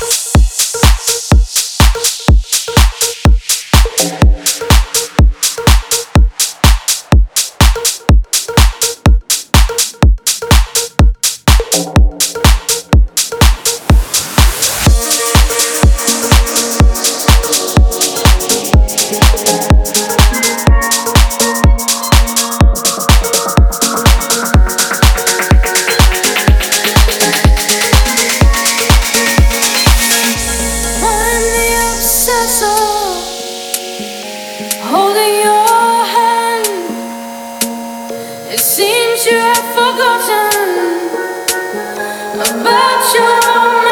Bye. you have forgotten about your